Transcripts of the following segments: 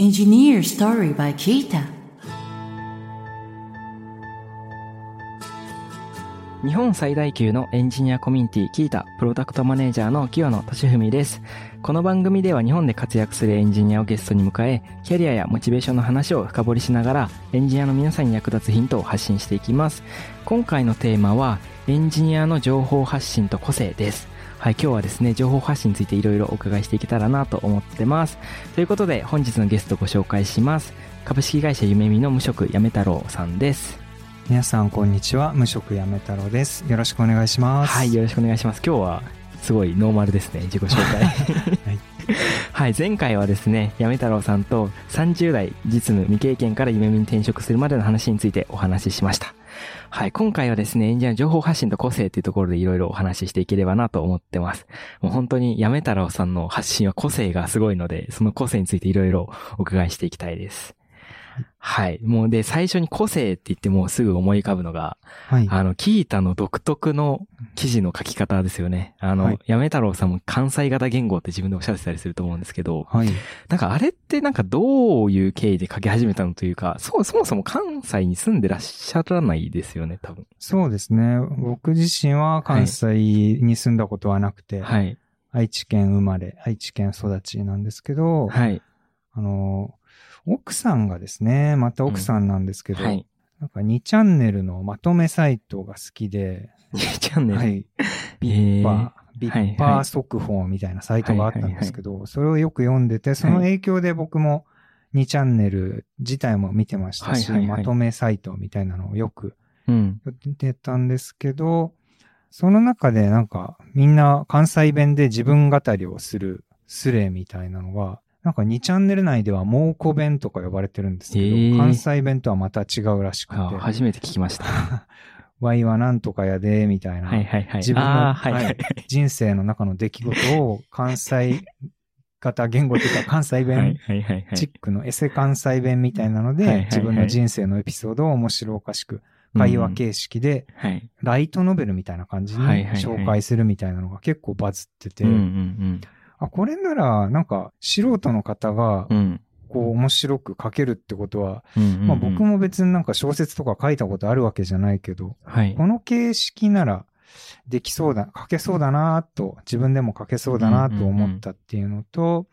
Engineer Story by Kita 日本最大級のエンジニアコミュニティキータプロダクトマネージャーの清野俊文です。この番組では日本で活躍するエンジニアをゲストに迎え、キャリアやモチベーションの話を深掘りしながら、エンジニアの皆さんに役立つヒントを発信していきます。今回のテーマは、エンジニアの情報発信と個性です。はい、今日はですね、情報発信についていろいろお伺いしていけたらなと思ってます。ということで、本日のゲストをご紹介します。株式会社ゆめみの無職やめ太郎さんです。皆さんこんにちは無職やめ太郎ですよろしくお願いしますはい、よろしくお願いします。今日はすごいノーマルですね、自己紹介。はい、はい、前回はですね、やめ太郎さんと30代実務未経験から夢見に転職するまでの話についてお話ししました。はい、今回はですね、エンジニアの情報発信と個性っていうところでいろいろお話ししていければなと思ってます。もう本当にやめ太郎さんの発信は個性がすごいので、その個性についていろいろお伺いしていきたいです。はい。もうで、最初に個性って言ってもうすぐ思い浮かぶのが、はいあの、キータの独特の記事の書き方ですよね。あの、はいやめ太郎さんも関西型言語って自分でおっしゃってたりすると思うんですけど、はいなんかあれってなんかどういう経緯で書き始めたのというか、そう、そもそも関西に住んでらっしゃらないですよね、多分。そうですね僕自身は関西に住んだことはなくて、はい。愛知県生まれ愛知県育ちなんですけど、はい。あの奥さんがですねまた奥さんなんですけど、はい。なんか2チャンネルのまとめサイトが好きで、チャンネル。はい、ビッパー、ビッパー速報みたいなサイトがあったんですけど、それをよく読んでて、その影響で僕も2チャンネル自体も見てましたし、はいはいはい。まとめサイトみたいなのをよくうん。見てたんですけど、その中でなんかみんな関西弁で自分語りをするスレみたいなのが、なんか2チャンネル内では蒙古弁とか呼ばれてるんですけど、へー。関西弁とはまた違うらしくて、あ初めて聞きました。は ワイはなんとかやで、みたいな、いはいはい。自分の、はいはい。はい。人生の中の出来事を関西型言語というか 関西はい弁。チックのエセ関西弁みたいなので、自分の人生のエピソードを面白おかしく会話形式で、はい。ライトノベルみたいな感じに紹介するみたいなのが結構バズってて、あ、これならなんか素人の方がうん。うん。こう面白く書けるってことは、うんうんうんまあ僕も別になんか小説とか書いたことあるわけじゃないけど、はい。この形式ならできそうだ、書けそうだなと、自分でも書けそうだなと思ったっていうのと、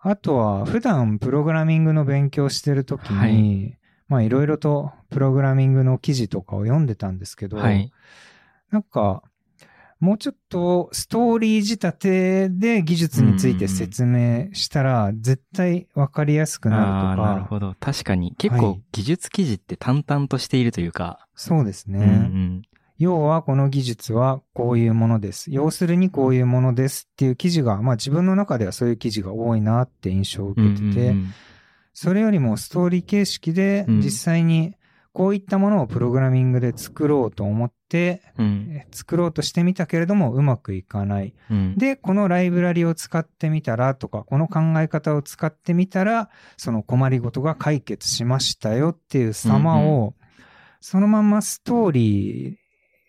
あとは普段プログラミングの勉強してるときに、はいまあいろいろとプログラミングの記事とかを読んでたんですけど、はい。なんか、もうちょっとストーリー仕立てで技術について説明したら絶対わかりやすくなるとああー、なるか、ほど。確かに、結構はい技術記事って淡々としているというか、そうですね。うんうん。要はこの技術はこういうものです。要するにこういうものですっていう記事が、まあ自分の中ではそういう記事が多いなって印象を受けてて、それよりもストーリー形式でうん実際にこういったものをプログラミングで作ろうと思って、うん。え作ろうとしてみたけれどもうまくいかない。うん。で、このライブラリを使ってみたらとか、この考え方を使ってみたら、その困りごとが解決しましたよっていう様うんを、そのままストーリ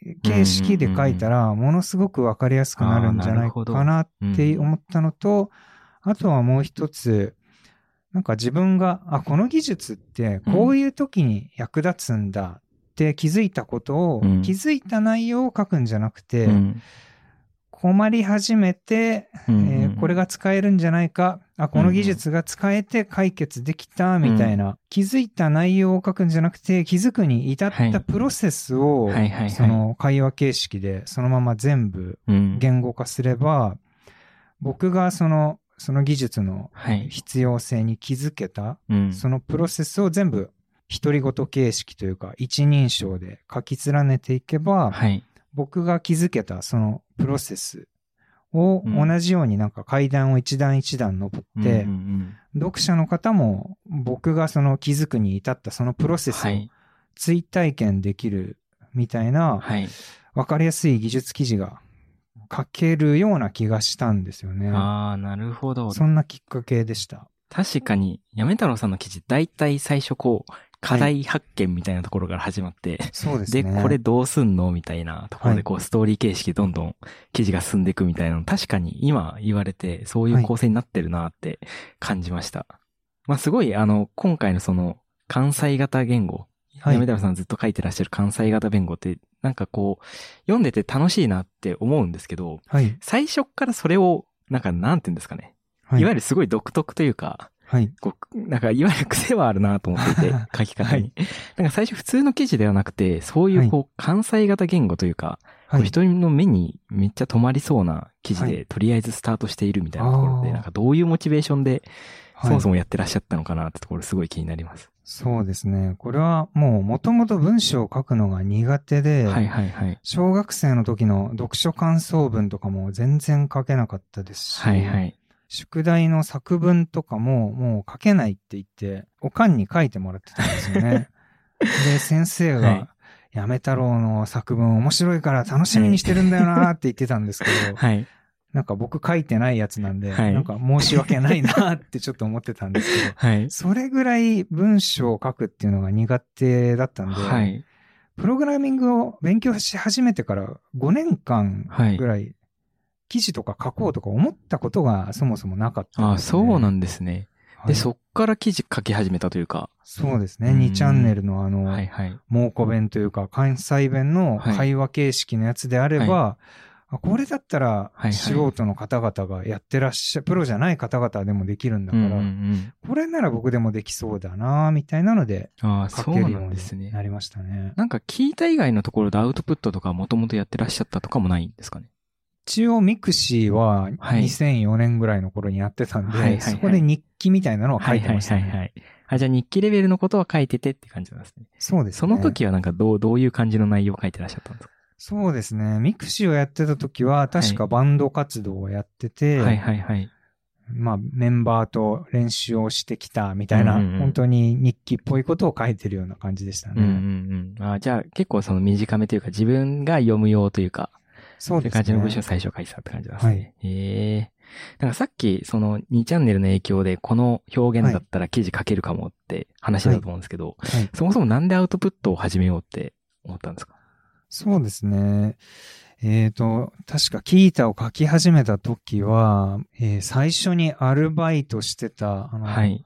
ー形式で書いたら、ものすごくわかりやすくなるんじゃないかなって思ったのと、あとはもう一つ、なんか自分が、あ、この技術ってこういう時に役立つんだって気づいたことを、うん。気づいた内容を書くんじゃなくて、うん。困り始めて、うんうんえーこれが使えるんじゃないか、あ、この技術が使えて解決できたみたいな、気づいた内容を書くんじゃなくて、気づくに至はい。ったプロセスを、はい。その会話形式でそのまま全部うん。言語化すれば、僕がその、その技術のはい。必要性に気づけた、うんそのプロセスを全部独り言形式というか一人称で書き連ねていけば、はい。僕が気づけたそのプロセスをうん同じようになんか階段を一段一段登って、うんうん読者の方も僕がその気づくに至ったそのプロセスを。追体験できるみたいなはい。分かりやすい技術記事が書けるような気がしたんですよね。ああ、なるほど。そんなきっかけでした。確かに、やめ太郎さんの記事、大体最初こう、課題発見みたいなところから始まって、で、そうですね。これどうすんのみたいなところで、こう、ストーリー形式でどんどん記事が進んでいくみたいなの、確かに今言われて、そういう構成になってるなって感じました。まあ、すごい、あの、今回のその、関西型言語。はい。山田さんずっと書いてらっしゃる関西型言語って、なんかこう、読んでて楽しいなって思うんですけど、はい。最初からそれを、なんか、なんて言うんですかね。はい。いわゆるすごい独特というか、はい。こう、なんか、いわゆる癖はあるなと思って いて、書き方に。はい、なんか最初普通の記事ではなくて、そういうこう、関西型言語というか、はい、人の目にめっちゃ止まりそうな記事で、はい、とりあえずスタートしているみたいなところで、なんかどういうモチベーションで、そもそもやってらっしゃったのかなってところすごい気になります。そうですね。これはもう元々文章を書くのが苦手で、はいはいはい。小学生の時の読書感想文とかも全然書けなかったですし、はいはい。宿題の作文とかももう書けないって言って、おかんに書いてもらってたんですよね。で、先生が、はいやめ太郎の作文面白いから楽しみにしてるんだよなって言ってたんですけど、はい。なんか僕書いてないやつなんで、はい、なんか申し訳ないなってちょっと思ってたんですけど、はい。それぐらい文章を書くっていうのが苦手だったんで、はい。プログラミングを勉強し始めてから5年間ぐらい、記事とか書こうとか思ったことがそもそもなかった、ね、ああ、そうなんですね。で、そっから記事書き始めたというか。そうですね。2チャンネルのあの、はいはい、蒙古弁というか、関西弁の会話形式のやつであれば、はい、これだったら、素人の方々がやってらっしゃ、プロじゃない方々でもできるんだから、うんうん、これなら僕でもできそうだなみたいなので、書けるようになりましたね。なんか Qiita 以外のところでアウトプットとかもともとやってらっしゃったとかもないんですかね？一応 mixi は2004年ぐらいの頃にやってたんで、はい、そこで日記みたいなのは書いてましたね。はいはいはい、あ、じゃあ日記レベルのことは書いててって感じなんですね。そうですね。その時はなんかどう、どういう感じの内容を書いてらっしゃったんですか？そうですね。 mixi をやってた時は確かバンド活動をやってて、はい、はいはいはいまあメンバーと練習をしてきたみたいな、うんうん、本当に日記っぽいことを書いてるような感じでしたね。うんうんうん。あじゃあ結構その短めというか自分が読む用というか、そうですね。いう感じの文章を最初書いてたって感じなんですね。はい。へえー。なんかさっき、その2チャンネルの影響で、この表現だったら記事書けるかもって話だと思うんですけど、はいはい、そもそもなんでアウトプットを始めようって思ったんですか？そうですね。えっ、ー、と、確かキータを書き始めた時は、えー、最初にアルバイトしてた、あの、はい、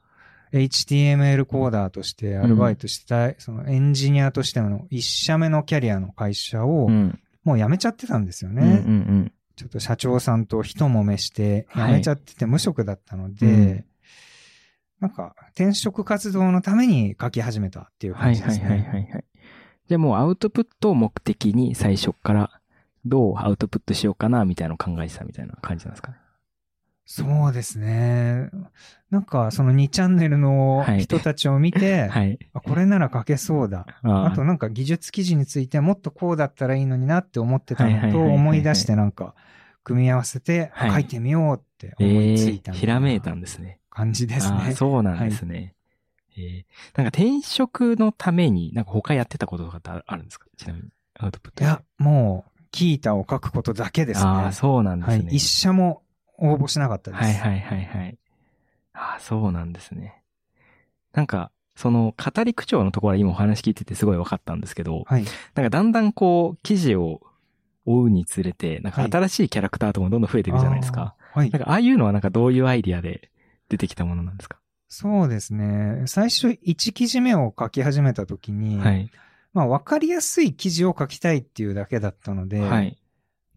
HTML コーダーとしてアルバイトしてた、うん、そのエンジニアとしての一社目のキャリアの会社を、うん、もう辞めちゃってたんですよね。うんうんうん、ちょっと社長さんと一揉めして辞めちゃってて無職だったので、はいうん、なんか転職活動のために書き始めたっていう感じですね。はいはいはいはい、はい。じゃあもうアウトプットを目的に最初からどうアウトプットしようかなみたいなのを考えてたみたいな感じなんですかね？そうですね。なんか、その2チャンネルの人たちを見て、はい、あこれなら書けそうだあ。あとなんか技術記事についてもっとこうだったらいいのになって思ってたのと思い出してなんか、組み合わせて書いてみようって思いついた、えー、ひらめいたんですね。感じですね。そうなんですね。はい、えー、なんか転職のために、なんか他やってたこととかってあるんですか？ちなみに。アウトプット。いや、もう、キータを書くことだけですね。ああ、そうなんですね。はい。一社も応募しなかったです。はいはいはいはい。ああ、そうなんですね。なんか、その語り口調のところは今お話聞いててすごい分かったんですけど、はい、なんかだんだんこう、記事を追うにつれて、なんか新しいキャラクターともどんどん増えていくじゃないですか。はい。なんかああいうのはなんかどういうアイディアで出てきたものなんですか？そうですね。最初1記事目を書き始めた時に、はい。まあ分かりやすい記事を書きたいっていうだけだったので、はい。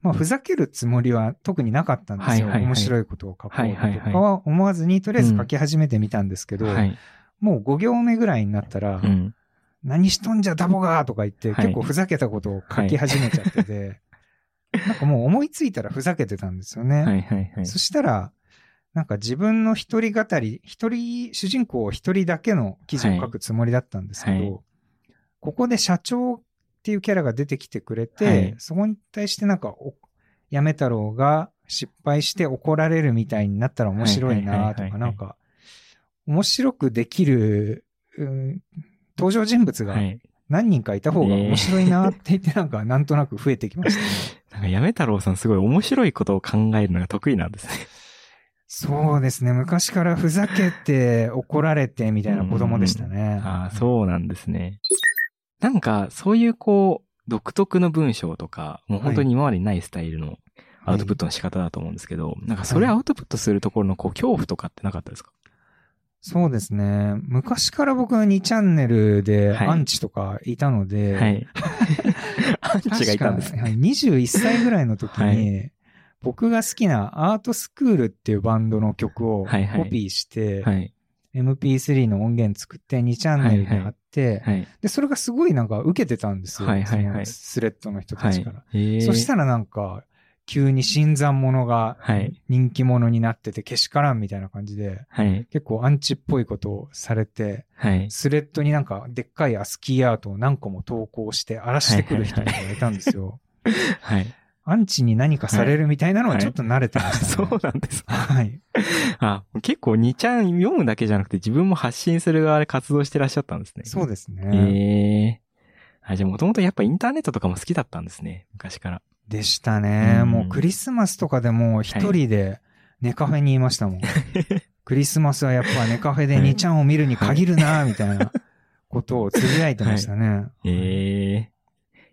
まあ、ふざけるつもりは特になかったんですよ。はいはいはい、面白いことを書こうとかは思わずに、とりあえず書き始めてみたんですけど、うんはい、もう5行目ぐらいになったら、うん、何しとんじゃダボがーとか言って、結構ふざけたことを書き始めちゃってて、なんかもう思いついたらふざけてたんですよね。はいはいはい、そしたら、なんか自分の一人語り、一人、主人公一人だけの記事を書くつもりだったんですけど、はい。はい、ここで社長っていうキャラが出てきてくれて、はい、そこに対してなんか、やめ太郎が失敗して怒られるみたいになったら面白いなとか、なんか、面白くできる、うん、登場人物が何人かいた方が面白いなって言ってなんかなんとなく増えてきましたね。なんかやめ太郎さんすごい面白いことを考えるのが得意なんですね。そうですね。昔からふざけて怒られてみたいな子供でしたね。ああ、そうなんですね。なんか、そういうこう、独特の文章とか、もう本当に今までにないスタイルのアウトプットの仕方だと思うんですけど、はい、なんかそれアウトプットするところのこう、恐怖とかってなかったですか？そうですね。昔から僕は2チャンネルではいアンチとかいたので、はい。アンチがいたんですね。確かはい21歳ぐらいの時に、はい僕が好きなアートスクールっていうバンドの曲をはいはいコピーして、はい。MP3 の音源作って2チャンネルに貼って、はい。で、それがすごいなんか受けてたんですよ。はいはいはいスレッドの人はいたちから。。えーそしたらなんか、急に新参者がはい人気者になっててけしからんみたいな感じで、はい。結構アンチっぽいことをされて、はい。スレッドになんかでっかいアスキーアートを何個も投稿して荒らしてくる人がいたんですよ。はい。アンチに何かされるみたいなのははいちょっと慣れてまあしたね。そうなんです。はい。あ、結構2ちゃん読むだけじゃなくて自分も発信する側で活動してらっしゃったんですね。そうですえね。えあ、じゃあもともとやっぱインターネットとかも好きだったんですね。昔から。でしたね。うんもうクリスマスとかでも一人でネカフェにいましたもん。クリスマスはやっぱネカフェで2ちゃんを見るに限るな、みたいなことをつぶやいてましたね。ええ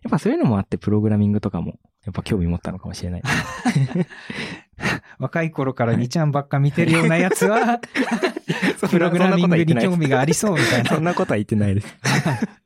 やっぱそういうのもあってプログラミングとかもやっぱ興味持ったのかもしれない。若い頃から2ちゃんばっか見てるようなやつは、プログラミングに興味がありそうみたいそんな。なことは言ってないです。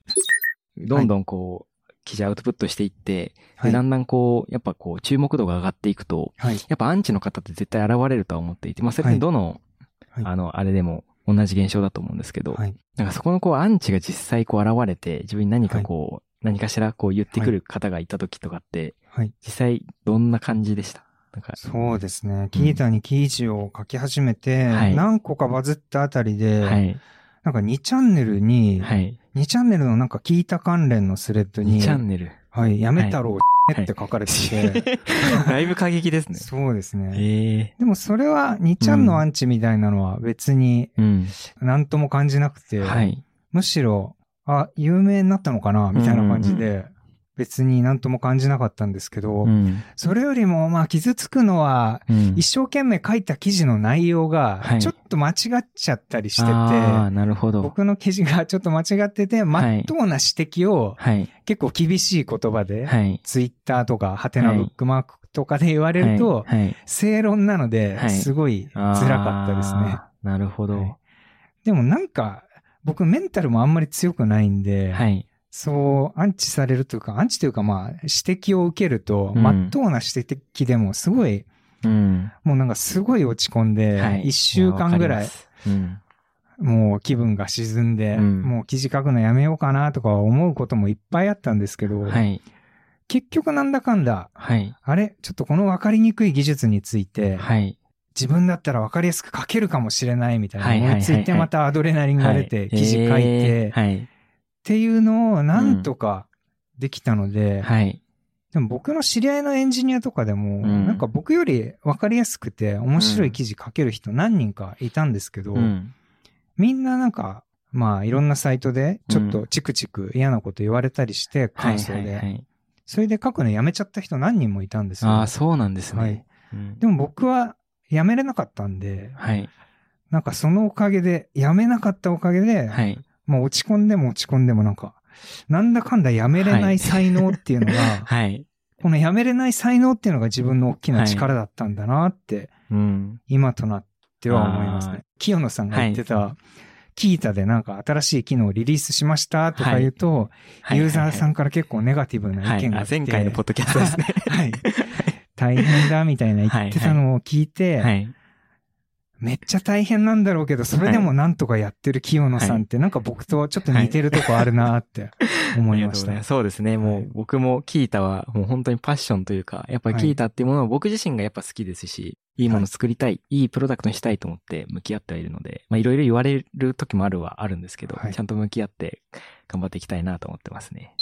どんどんこう、記事アウトプットしていって、はいでだんだんこう、やっぱこう、注目度が上がっていくと、はい。やっぱアンチの方って絶対現れるとは思っていて、まあそれどの、はいあの、あれでも同じ現象だと思うんですけど、はい。なんかそこのこう、アンチが実際こう現れて、自分に何かこう、何かしらこう言ってくる方がいた時とかって、はい。実際どんな感じでした？なんか、そうですね。キータに記事を書き始めて、はい何個かバズったあたりで、はい。なんか2チャンネルに、はい。2チャンネルのなんかキータ関連のスレッドに、2チャンネル。はい、やめたろう、はいって書かれてて、だいぶ過激ですね。そうですね。ええでもそれは2ちゃんのアンチみたいなのは別にうん。何とも感じなくて、はい。むしろ、あ、有名になったのかなみたいな感じで、別に何とも感じなかったんですけど、うん。それよりも、まあ、傷つくのは、うん一生懸命書いた記事の内容がは、いちょっと間違っちゃったりしてて、ああ、なるほど。僕の記事がちょっと間違ってて、まっとうな指摘をはい。結構厳しい言葉で、はい。ツイッターとか、ハテナブックマークとかで言われると、はい。はい正論なのでは、いすごい辛かったですね。なるほど。はいでもなんか、僕メンタルもあんまり強くないんで、はい。そう、アンチされるというか、アンチというかまあ、指摘を受けると、うんまっとうな指摘でもすごい、うん。もうなんかすごい落ち込んで、はい。一週間ぐらいうん。もう気分が沈んで、うんもう記事書くのやめようかなとか思うこともいっぱいあったんですけど、はい。結局なんだかんだ、はい。あれ？ちょっとこの分かりにくい技術について、はい。自分だったら分かりやすく書けるかもしれないみたいな思いついて、またアドレナリンが出て、記事書いて、っはい。ていうのをなんとかできたので、はい。でも僕の知り合いのエンジニアとかでも、んなんか僕より分かりやすくて面白い記事書ける人何人かいたんですけど、うん。みんななんか、まあいろんなサイトでちょっとチクチク嫌なこと言われたりして、はい。感想で、はいはい。それで書くのやめちゃった人何人もいたんですよ。ああ、そうなんですはいね。うんでも僕はやめれなかったんで、はい。なんかそのおかげで、やめなかったおかげで、はい。もう落ち込んでも落ち込んでもなんか、なんだかんだやめれない才能っていうのが、はい。このやめれない才能っていうのが自分の大きな力だったんだなって、うん。今となっては思いますね。清野さんが言ってた、キータでなんか新しい機能をリリースしましたとか言うと、はいユーザーさんんから結構ネガティブなはい。あ意見が来て、前回のポッドキャストですね。はい。大変だみたいな言ってたのを聞いて、はい。めっちゃ大変なんだろうけど、それでもなんとかやってる清野さんってなんか僕とちょっと似てるとこあるなって思いました。ありがとうございそうですね。もはい。う僕もキータはもう本当にパッションというか、やっぱりキータっていうものを僕自身がやっぱ好きですし、いいものを作りたい、いいプロダクトにしたいと思って向き合ってはいるので、まあいろいろ言われる時もあるはあるんですけど、はい。ちゃんと向き合って頑張っていきたいなと思ってますね。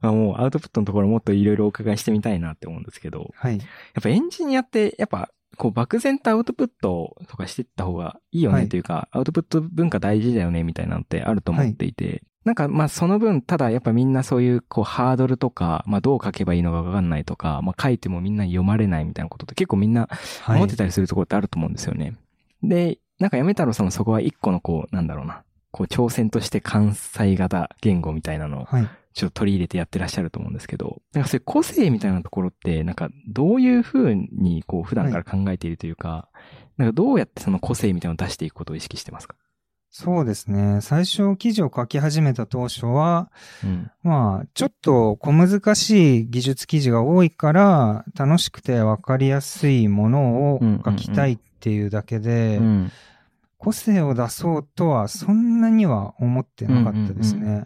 まあもうアウトプットのところもっといろいろお伺いしてみたいなって思うんですけど、はい。やっぱエンジニアって、やっぱ、こう、漠然とアウトプットとかしていった方がいいよはいねというか、アウトプット文化大事だよねみたいなのってあると思っていて、なんか、まあ、その分、ただやっぱみんなそういう、こう、ハードルとか、まあ、どう書けばいいのかわかんないとか、まあ、書いてもみんな読まれないみたいなことって結構みんなはい。思ってたりするところってあると思うんですよね。で、なんかやめ太郎さんもそこは一個のこう、なんだろうな、こう、挑戦として関西型言語みたいなのをはい。ちょっと取り入れてやってらっしゃると思うんですけど、なんかそういう個性みたいなところって、なんかどういうふうにこう普段から考えているというか、なんかどうやってその個性みたいなのを出していくことを意識してますか？そうですね。最初記事を書き始めた当初は、うん、まあ、ちょっと小難しい技術記事が多いから、楽しくてわかりやすいものを書きたいっていうだけで、個性を出そうとはそんなには思ってなかったですね。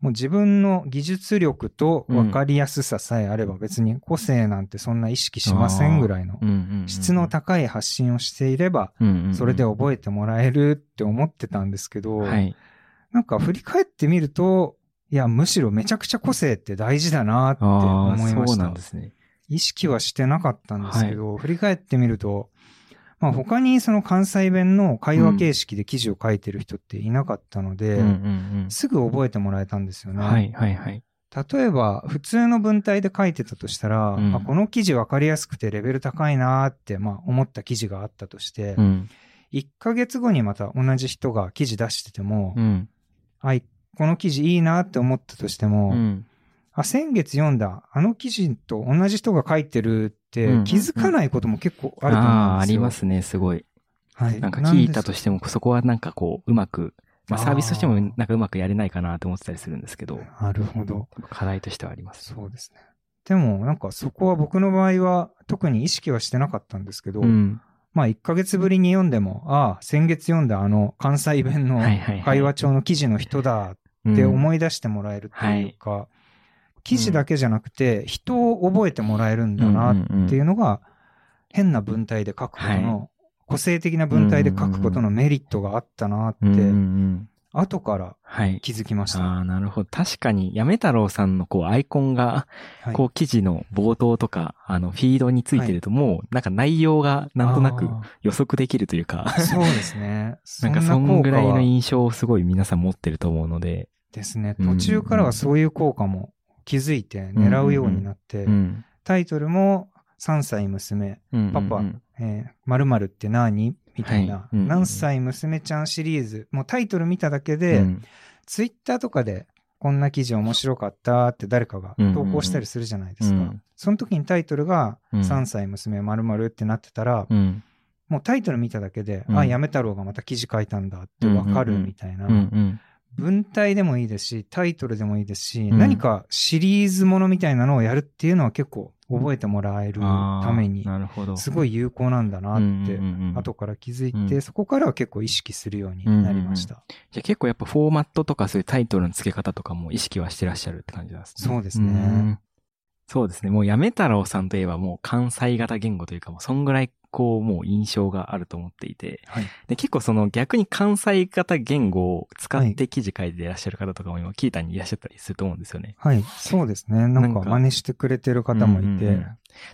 もう自分の技術力と分かりやすささえあれば別に個性なんてそんな意識しませんぐらいの質の高い発信をしていればそれで覚えてもらえるって思ってたんですけど、なんか振り返ってみると、いや、むしろめちゃくちゃ個性って大事だなって思いました。そうなんですね。意識はしてなかったんですけど、振り返ってみると、まあ他にその関西弁の会話形式で記事を書いてる人っていなかったので、すぐ覚えてもらえたんですよね。はいはいはい。例えば、普通の文体で書いてたとしたら、うん、あこの記事分かりやすくてレベル高いなーって、まあ、思った記事があったとして、うん、1ヶ月後にまた同じ人が記事出してても、うん、あこの記事いいなって思ったとしても、うん、あ、先月読んだ、あの記事と同じ人が書いてるって気づかないことも結構あると思うんですよ。ああ、ありますね、すごい。はい。なんか聞いたとしても、そこはなんかこう、うまく、まあサービスとしてもなんかうまくやれないかなと思ってたりするんですけど。なるほど。課題としてはあります。そうですね。でも、なんかそこは僕の場合は特に意識はしてなかったんですけど、うん、まあ1ヶ月ぶりに読んでも、ああ、先月読んだあの関西弁の会話帳の記事の人だって思い出してもらえるっていうか、はい記事だけじゃなくて、人を覚えてもらえるんだなっていうのが、変な文体で書くことの、個性的な文体で書くことのメリットがあったなって、後から気づきました。ああ、なるほど。確かに、やめ太郎さんのこうアイコンが、こう記事の冒頭とか、あの、フィードについてると、もう、なんか内容がなんとなく予測できるというか。そうですね。なんかそんぐらいの印象をすごい皆さん持ってると思うので。ですね。途中からはそういう効果も気づいて狙うようになって、タイトルも3歳娘、パパ、えー、〇〇って何？みたいな、何歳娘ちゃんシリーズ、もうタイトル見ただけで、ツイッターとかでこんな記事面白かったって誰かが投稿したりするじゃないですか。その時にタイトルが3歳娘〇〇ってなってたら、もうタイトル見ただけで、あ、やめ太郎がまた記事書いたんだってわかるみたいな、文体でもいいですし、タイトルでもいいですし、うん、何かシリーズものみたいなのをやるっていうのは結構覚えてもらえるために、すごい有効なんだなって、後から気づいて、そこからは結構意識するようになりました。うんうんうん、じゃあ結構やっぱフォーマットとかそういうタイトルの付け方とかも意識はしてらっしゃるって感じなんですね。そうですね。そうですね。もうやめ太郎さんといえばもう関西型言語というかもうそんぐらいこうもう印象があると思っていて、はい、で結構その逆に関西型言語を使って記事書いていらっしゃる方とかも今、キータにいらっしゃったりすると思うんですよね。はい、そうですね。なんか真似してくれてる方もいて、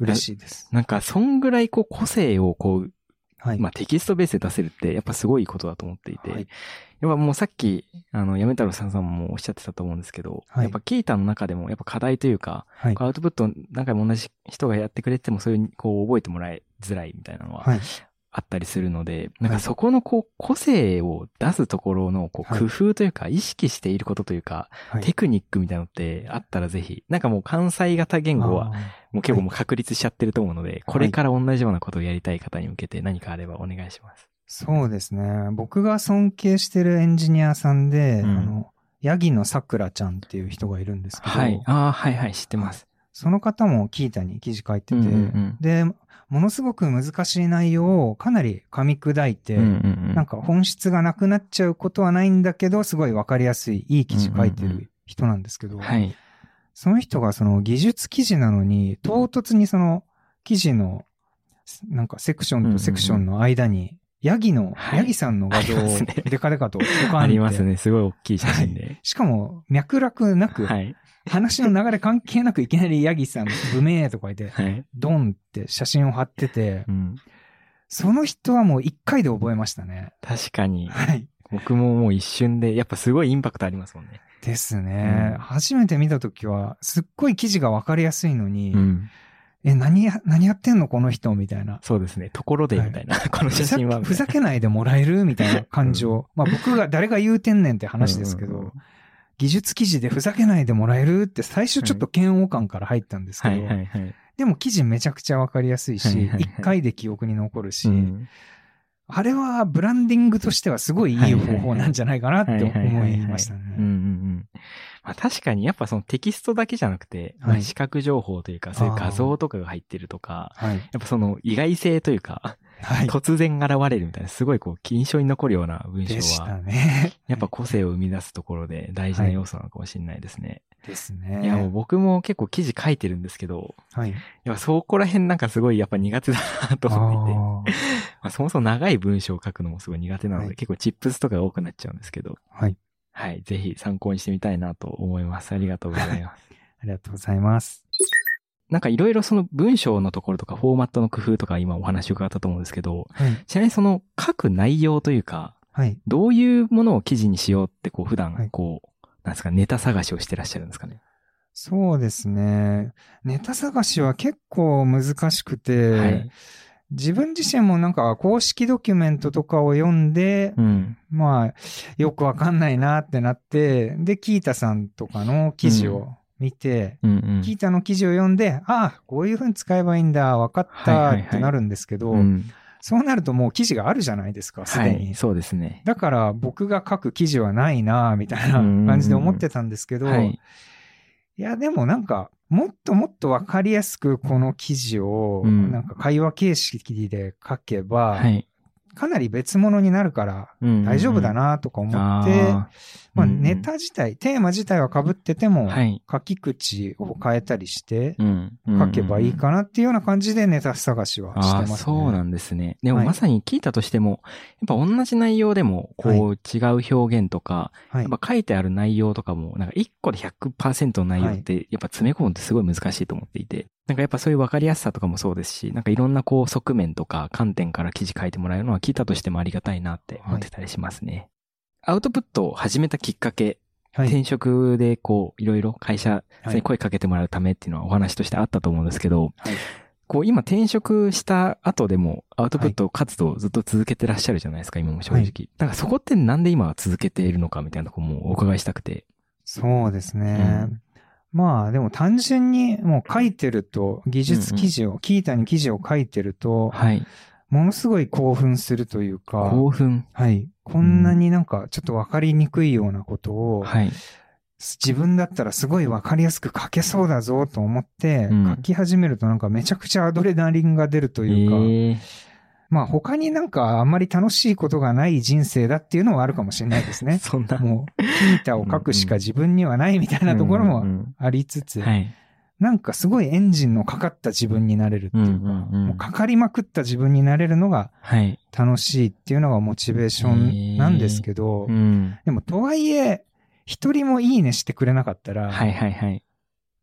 嬉しいです。なんかそんぐらいこう個性をこうはい、まあテキストベースで出せるってやっぱすごいことだと思っていて、はい、やっぱもうさっき、あの、やめ太郎さんさんもおっしゃってたと思うんですけど、はい、やっぱキータの中でもやっぱ課題というか、はい、アウトプット何回も同じ人がやってくれてもそういう、こう覚えてもらいづらいみたいなのは、あったりするので、なんかそこのこう個性を出すところのこう工夫というか意識していることというか、テクニックみたいなのってあったらぜひ、なんかもう関西型言語はもう結構もう確立しちゃってると思うので、これから同じようなことをやりたい方に向けて何かあればお願いします。そうですね。僕が尊敬してるエンジニアさんで、うん、あの、ヤギのさくらちゃんっていう人がいるんですけど。はい。ああ、はいはい、知ってます。その方もキータに記事書いてて、うんうんうん、で、ものすごく難しい内容をかなり噛み砕いて、なんか本質がなくなっちゃうことはないんだけど、すごいわかりやすい、いい記事書いてる人なんですけど。その人がその技術記事なのに、唐突にその記事の、なんかセクションとセクションの間に、ヤギの、ヤギさんの画像をデカデカとありますね。すごい大きい写真で。はい、しかも、脈絡なく、はい、話の流れ関係なくいきなりヤギさん、不明とか言って、はい、ドンって写真を貼ってて、うん、その人はもう一回で覚えましたね。確かに。はい。僕ももう一瞬で、やっぱすごいインパクトありますもんね。ですね。うん、初めて見たときは、すっごい記事がわかりやすいのに、うんえ、何や、何やってんのこの人みたいな。そうですね。ところで、みたいな。はい、この写真はふざけないでもらえるみたいな感情。うん、まあ僕が誰が言うてんねんって話ですけど、うんうんうん、技術記事でふざけないでもらえるって最初ちょっと嫌悪感から入ったんですけど、でも記事めちゃくちゃわかりやすいし、一、はい。はい、回で記憶に残るし、うん、あれはブランディングとしてはすごいいい方法なんじゃないかなって思いましたね。まあ、確かにやっぱそのテキストだけじゃなくて、はい、視覚情報というか、そういう画像とかが入ってるとか、はい、やっぱその意外性というか、はい、突然現れるみたいな、すごいこう、印象に残るような文章は、ね、やっぱ個性を生み出すところで大事な要素なのかもしれないですね。はい、ですね。いや、もう僕も結構記事書いてるんですけど、はい。やっぱそこら辺なんかすごいやっぱ苦手だなと思っていて、まあ、そもそも長い文章を書くのもすごい苦手なので、はい、結構チップスとかが多くなっちゃうんですけど、はい。はい。ぜひ参考にしてみたいなと思います。ありがとうございます。ありがとうございます。なんかいろいろその文章のところとかフォーマットの工夫とか今お話伺ったと思うんですけど、はい、ちなみにその書く内容というか、はい、どういうものを記事にしようってこう普段こう、はい、なんですかネタ探しをしてらっしゃるんですかね？そうですね。ネタ探しは結構難しくて、はい、自分自身もなんか公式ドキュメントとかを読んで、うん、まあ、よくわかんないなってなって、で、キータさんとかの記事を見て、うんうん。うん、キータの記事を読んで、ああ、こういうふうに使えばいいんだ、分かったってなるんですけど、そうなるともう記事があるじゃないですか、すでに、はい。そうですね。だから僕が書く記事はないな、みたいな感じで思ってたんですけど、はい、いや、でもなんか、もっともっとわかりやすくこの記事を、なんか会話形式で書けば、はいかなり別物になるから大丈夫だなとか思って、まあネタ自体、テーマ自体は被ってても、書き口を変えたりして、書けばいいかなっていうような感じでネタ探しはしてますね。そうなんですね。でもまさに聞いたとしても、やっぱ同じ内容でも、こう違う表現とか、やっぱ書いてある内容とかも、なんか1個で100%の内容って、やっぱ詰め込むってすごい難しいと思っていて、なんかやっぱそういう分かりやすさとかもそうですし、なんかいろんなこう側面とか観点から記事書いてもらえるのは聞いたとしてもありがたいなって思ってたりしますね。はい、アウトプットを始めたきっかけ、はい、転職でこういろいろ会社に声かけてもらうためっていうのはお話としてあったと思うんですけど、はい、こう今転職した後でもアウトプット活動をずっと続けてらっしゃるじゃないですか、今も正直。だからそこってなんで今は続けているのかみたいなとこもお伺いしたくて。そうですね。うんまあでも単純にもう書いてると、技術記事を、うんうん、キータに記事を書いてると、はい。ものすごい興奮するというか、興奮はい。こんなになんかちょっとわかりにくいようなことを、はい。自分だったらすごいわかりやすく書けそうだぞと思って、書き始めるとなんかめちゃくちゃアドレナリンが出るというか、えー、まあ他になんかあんまり楽しいことがない人生だっていうのはあるかもしれないですね。そんな。もう、キータを書くしか自分にはないみたいなところもありつつ、なんかすごいエンジンのかかった自分になれるっていうか、もうかかりまくった自分になれるのが楽しいっていうのがモチベーションなんですけど、でもとはいえ、一人もいいねしてくれなかったら、はいはいはい。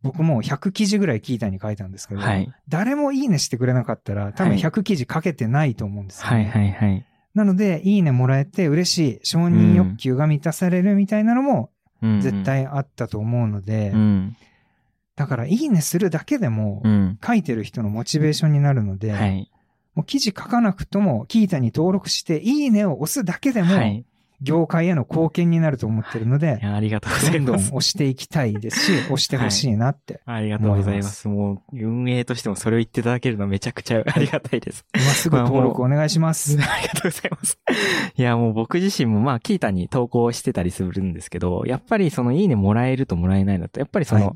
僕も100記事ぐらい聞いたに書いたんですけど、はい、誰もいいねしてくれなかったら、多分100記事書けてないと思うんですよ、ね、はいはいはい。なので、いいねもらえて嬉しい、承認欲求が満たされるみたいなのも、絶対あったと思うので、うん、だから、いいねするだけでも、書いてる人のモチベーションになるので、はい、もう記事書かなくとも、キータに登録して、いいねを押すだけでも、はい業界への貢献になると思ってるので、ありがとうございます。どんどん押していきたいですし、押してほしいなって、はい、ありがとうございます。もう、運営としてもそれを言っていただけるのはめちゃくちゃありがたいです。今すぐ登録お願いします。ありがとうございます。いや、もう僕自身もまあ、キータに投稿してたりするんですけど、やっぱりそのいいねもらえるともらえないのと、やっぱりその、はい、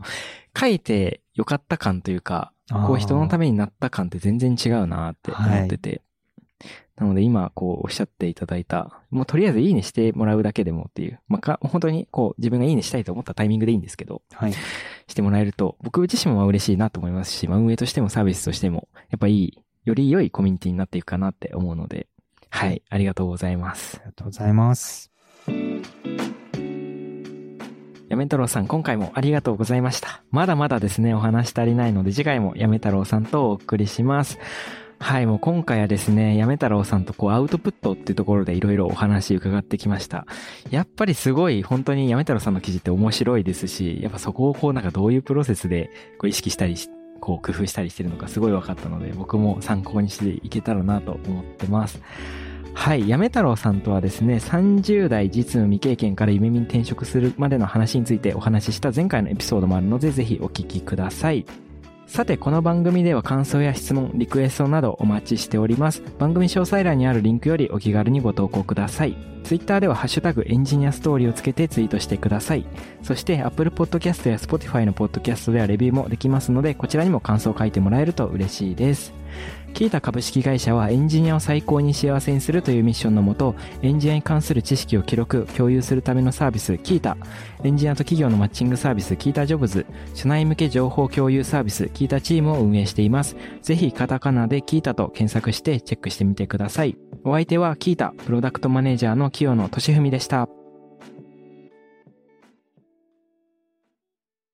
書いてよかった感というか、こう人のためになった感って全然違うなって思ってて、なので今、こう、おっしゃっていただいた、もうとりあえずいいねしてもらうだけでもっていう、まあ、か、本当にこう、自分がいいねしたいと思ったタイミングでいいんですけど、はい。してもらえると、僕自身も嬉しいなと思いますし、まあ、運営としてもサービスとしても、やっぱいい、より良いコミュニティになっていくかなって思うので、はい、ありがとうございます。ありがとうございます。やめ太郎さん、今回もありがとうございました。まだまだですね、お話足りないので、次回もやめ太郎さんとお送りします。はい、もう今回はですね、やめ太郎さんとこうアウトプットっていうところでいろいろお話伺ってきました。やっぱりすごい本当にやめ太郎さんの記事って面白いですし、やっぱそこをこうなんかどういうプロセスでこう意識したりし、こう工夫したりしてるのかすごい分かったので、僕も参考にしていけたらなと思ってます。はい。やめ太郎さんとはですね、30代実務未経験から夢見転職するまでの話についてお話しした前回のエピソードもあるので、ぜひお聞きください。さて、この番組では感想や質問、リクエストなどお待ちしております。番組詳細欄にあるリンクよりお気軽にご投稿ください。Twitter ではハッシュタグエンジニアストーリーをつけてツイートしてください。そして Apple Podcast や Spotify の Podcast ではレビューもできますので、こちらにも感想を書いてもらえると嬉しいです。キータ株式会社はエンジニアを最高に幸せにするというミッションのもと、エンジニアに関する知識を記録、共有するためのサービス、キータ、エンジニアと企業のマッチングサービス、キータジョブズ、社内向け情報共有サービス、キータチームを運営しています。ぜひカタカナでキータと検索してチェックしてみてください。お相手はキータ、プロダクトマネージャーの清野俊文でした。